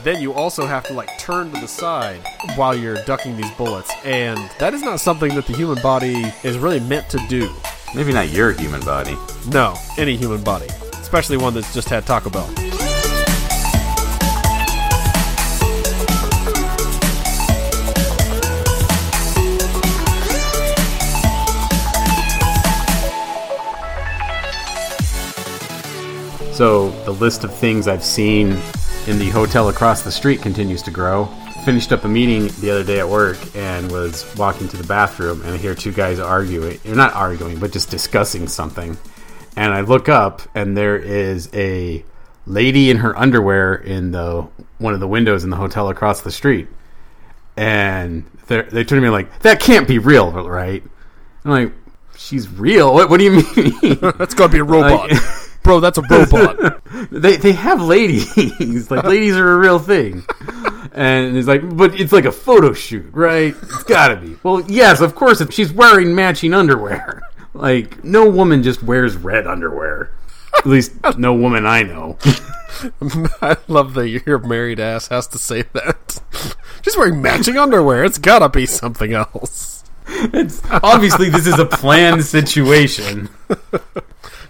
but then you also have to like turn to the side while you're ducking these bullets, and that is not something that the human body is really meant to do. Maybe not your human body. No, any human body, especially one that's just had Taco Bell. So the list of things I've seen in the hotel across the street continues to grow. Finished up a meeting the other day at work and was walking to the bathroom and I hear two guys arguing. They're not arguing, but just discussing something. And I look up and there is a lady in her underwear in the one of the windows in the hotel across the street. And they're- they turn to me like, "That can't be real, right?" I'm like, "She's real. What, what do you mean?" That's gotta be a robot, Like- bro. That's a robot. they they have ladies like ladies are a real thing and it's like but it's like a photo shoot right it's gotta be well yes of course if she's wearing matching underwear like no woman just wears red underwear at least no woman i know I love that your married ass has to say that. She's wearing matching underwear. It's gotta be something else. it's obviously this is a planned situation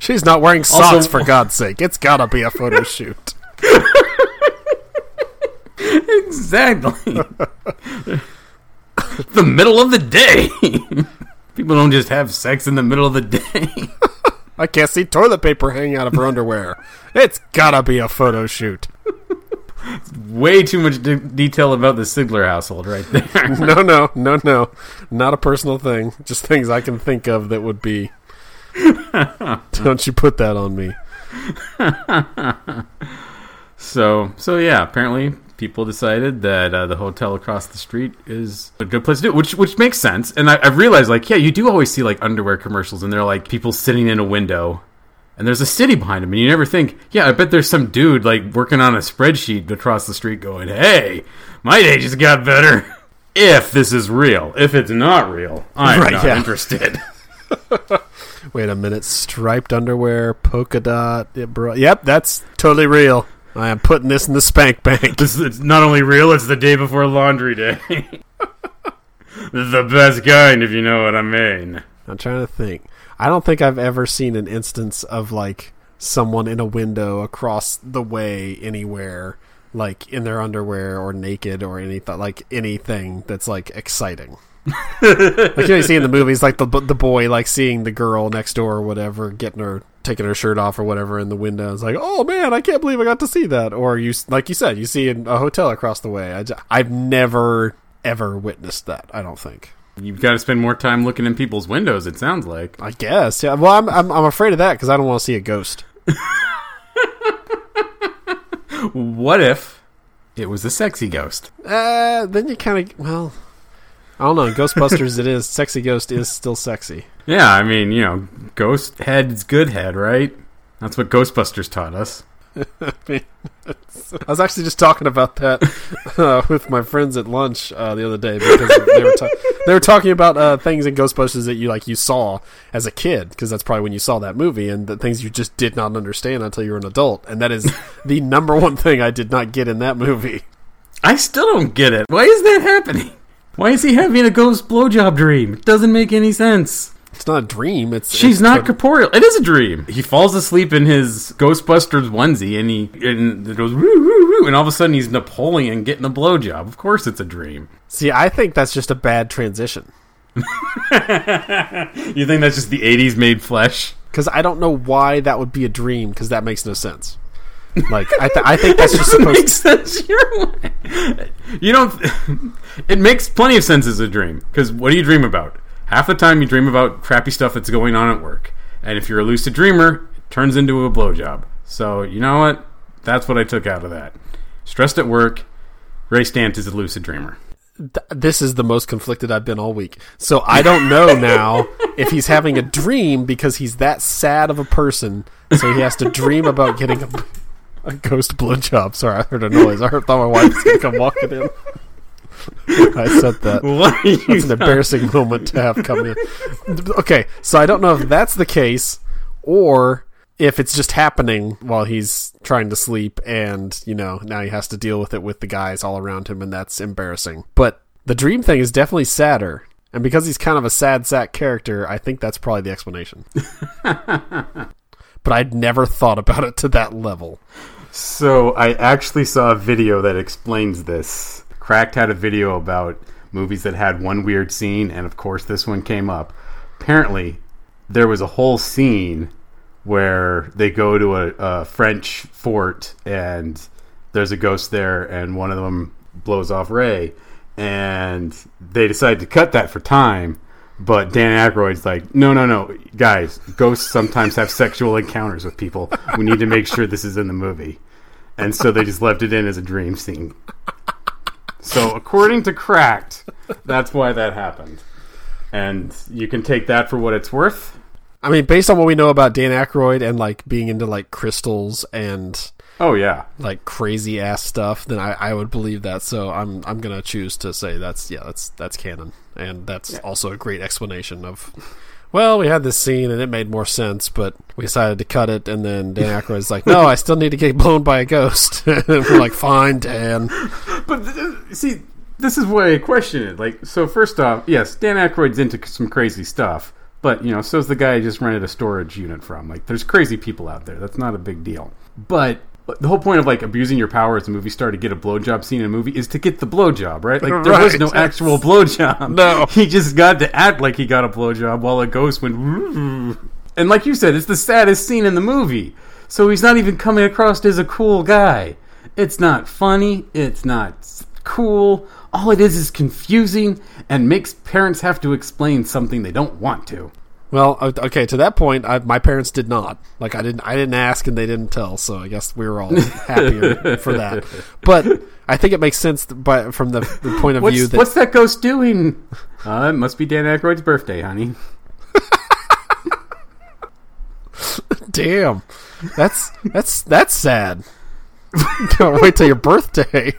She's not wearing socks Also- for God's sake. It's gotta be a photo shoot. exactly the middle of the day people don't just have sex in the middle of the day I can't see toilet paper hanging out of her underwear. It's gotta be a photo shoot. way too much de- detail about the Sigler household right there. No, no, no, no. Not a personal thing. Just things I can think of that would be. Don't you put that on me. so, so yeah, apparently people decided that uh, the hotel across the street is a good place to do, it, which which makes sense. And I, I realized, like, yeah, you do always see like underwear commercials, and they're like people sitting in a window. And there's a city behind them, and you never think, yeah, I bet there's some dude like working on a spreadsheet across the street going, hey, my day just got better. If this is real. If it's not real, I'm Right, not yeah. interested. Wait a minute. Striped underwear, polka dot. Yep, that's totally real. I am putting this in the spank bank. This it's not only real, it's the day before laundry day. the best kind, if you know what I mean. I'm trying to think. I don't think I've ever seen an instance of like someone in a window across the way anywhere, like in their underwear or naked or anything, like anything that's like exciting. Like you know, you see in the movies, like the the boy like seeing the girl next door or whatever, getting her taking her shirt off or whatever in the window. It's like, oh man, I can't believe I got to see that. Or you, like you said, you see in a hotel across the way. I I've never ever witnessed that. I don't think. You've got to spend more time looking in people's windows. It sounds like. I guess, yeah. Well, I'm I'm, I'm afraid of that because I don't want to see a ghost. What if it was a sexy ghost? Uh, then you kind of well, I don't know. Ghostbusters, it is sexy ghost is still sexy. Yeah, I mean, you know, ghost head is good head, right? That's what Ghostbusters taught us. I mean, I was actually just talking about that uh, with my friends at lunch uh, the other day because they were ta- they were talking about uh, things in Ghostbusters that you like you saw as a kid because that's probably when you saw that movie and the things you just did not understand until you were an adult and that is the number one thing I did not get in that movie. I still don't get it. Why is that happening? Why is he having a ghost blowjob dream? It doesn't make any sense. It's not a dream. It's She's it's not a- corporeal. It is a dream. He falls asleep in his Ghostbusters onesie, and he and it goes woo woo woo, and all of a sudden he's Napoleon getting a blowjob. Of course, it's a dream. See, I think that's just a bad transition. You think that's just the '80s made flesh? because I don't know why that would be a dream because that makes no sense. Like I, th- I think that's just Doesn't supposed. make sense your way. You don't. It makes plenty of sense as a dream because what do you dream about? Half the time you dream about crappy stuff that's going on at work, and if you're a lucid dreamer, it turns into a blowjob. So you know what? That's what I took out of that. Stressed at work. Ray Stantz is a lucid dreamer. This is the most conflicted I've been all week. So I don't know now if he's having a dream because he's that sad of a person, so he has to dream about getting a, a ghost blowjob. Sorry, I heard a noise. I heard, thought my wife was going to come walking in. I said that. What are you That's an embarrassing moment to have come in. Okay, so I don't know if that's the case or if it's just happening while he's trying to sleep, and you know now he has to deal with it with the guys all around him, and that's embarrassing. But the dream thing is definitely sadder, and because he's kind of a sad sack character, I think that's probably the explanation. but I'd never thought about it to that level. So I actually saw a video that explains this. Cracked had a video about movies that had one weird scene, and of course this one came up. Apparently, there was a whole scene where they go to a, a French fort and there's a ghost there, and one of them blows off Ray, and they decide to cut that for time. But Dan Aykroyd's like, no, no, no, guys, ghosts sometimes have sexual encounters with people. We need to make sure this is in the movie. And so they just left it in as a dream scene. So according to Cracked, that's why that happened. And you can take that for what it's worth. I mean, based on what we know about Dan Aykroyd and like being into like crystals and Oh yeah, like crazy ass stuff, then I, I would believe that. So I'm I'm gonna choose to say that's yeah that's that's canon, and that's also a great explanation of. Well, we had this scene and it made more sense, but we decided to cut it. And then Dan Aykroyd's like, "No, I still need to get blown by a ghost." and we're like, "Fine, Dan." But uh, see, this is why I question it. Like, so first off, yes, Dan Aykroyd's into some crazy stuff, but you know, so's the guy I just rented a storage unit from. Like, there's crazy people out there. That's not a big deal. But the whole point of like abusing your power as a movie star to get a blowjob scene in a movie is to get the blowjob, right? Like, there was Right. no actual blowjob. No. he just got to act like he got a blowjob while a ghost went. And like you said, it's the saddest scene in the movie. So he's not even coming across as a cool guy. It's not funny. It's not cool. All it is is confusing and makes parents have to explain something they don't want to. Well, okay. To that point, I, my parents did not. Like, I didn't. I didn't ask, and they didn't tell. So I guess we were all happier for that. But I think it makes sense, by, from the, the point of view What's, that what's that ghost doing? Uh, it must be Dan Aykroyd's birthday, honey. Damn, that's that's that's sad. Don't wait till your birthday.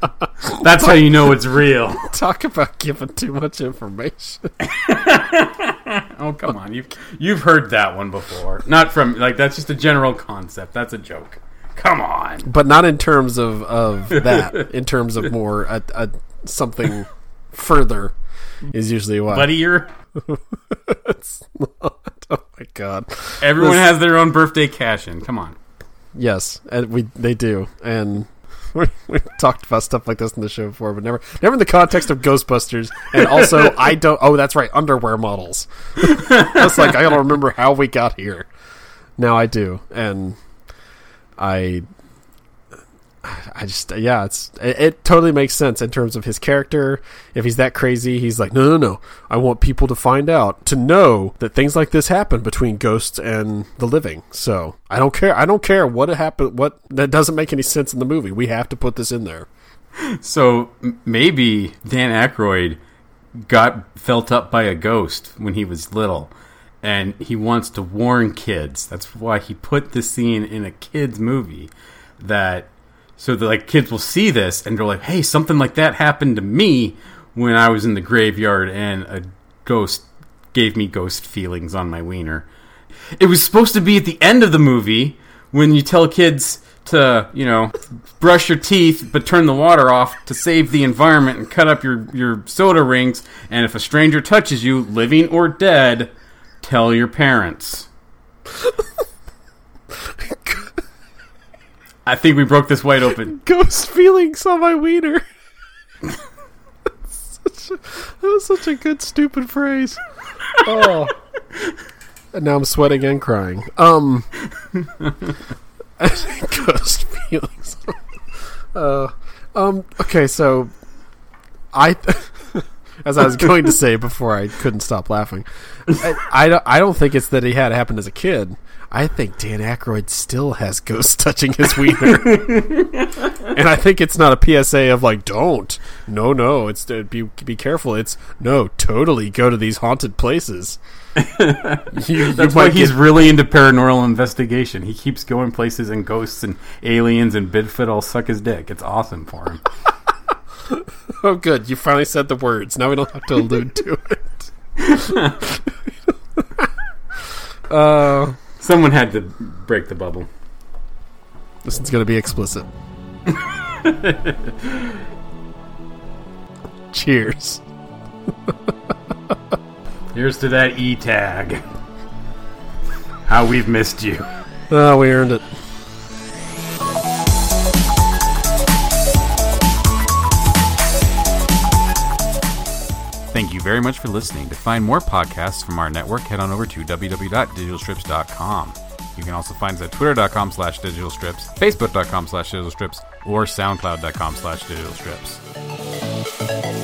That's how you know it's real. Talk about giving too much information. Oh come on, you've you've heard that one before. Not from like that's just a general concept. That's a joke. Come on. but not in terms of of that. In terms of more a, a something further is usually why. Buddy, you're It's not. Oh my god. everyone This- has their own birthday cash in. Come on. Yes, and we they do, and we we talked about stuff like this in the show before, but never never in the context of Ghostbusters. And also, I don't. Oh, that's right, underwear models. That's like I don't remember how we got here. Now I do, and I. I just yeah, it's it, it totally makes sense in terms of his character. If he's that crazy, he's like, no, no, no. I want people to find out, to know that things like this happen between ghosts and the living. So I don't care. I don't care what happened. What that doesn't make any sense in the movie. We have to put this in there. So maybe Dan Aykroyd got felt up by a ghost when he was little, and he wants to warn kids. That's why he put the scene in a kids movie that so that like kids will see this and they're like, "Hey, something like that happened to me when I was in the graveyard and a ghost gave me ghost feelings on my wiener." It was supposed to be at the end of the movie when you tell kids to, you know, brush your teeth but turn the water off to save the environment and cut up your, your soda rings. And if a stranger touches you, living or dead, tell your parents. I think we broke this wide open. Ghost feelings on my wiener. Such a- that was such a good stupid phrase. Oh. And now I'm sweating and crying. Um ghost feelings. Uh um okay, so I as I was going to say before I couldn't stop laughing. I, I, don't, I don't think it's that he had it happen as a kid. I think Dan Aykroyd still has ghosts touching his wiener. and I think it's not a PSA of like, don't. No, no. It's uh, be be careful. It's no, totally go to these haunted places. you, That's why he's get- really into paranormal investigation. He keeps going places and ghosts and aliens and Bigfoot all suck his dick. It's awesome for him. oh, good. You finally said the words. Now we don't have to allude to it. Uh, Someone had to break the bubble. this is going to be explicit. Cheers. Here's to that E tag. How we've missed you. Oh, we earned it. Very much for listening. To find more podcasts from our network, head on over to www.digitalstrips.com. You can also find us at twitter.com slash digitalstrips, facebook.com slash digitalstrips, or soundcloud.com slash digitalstrips.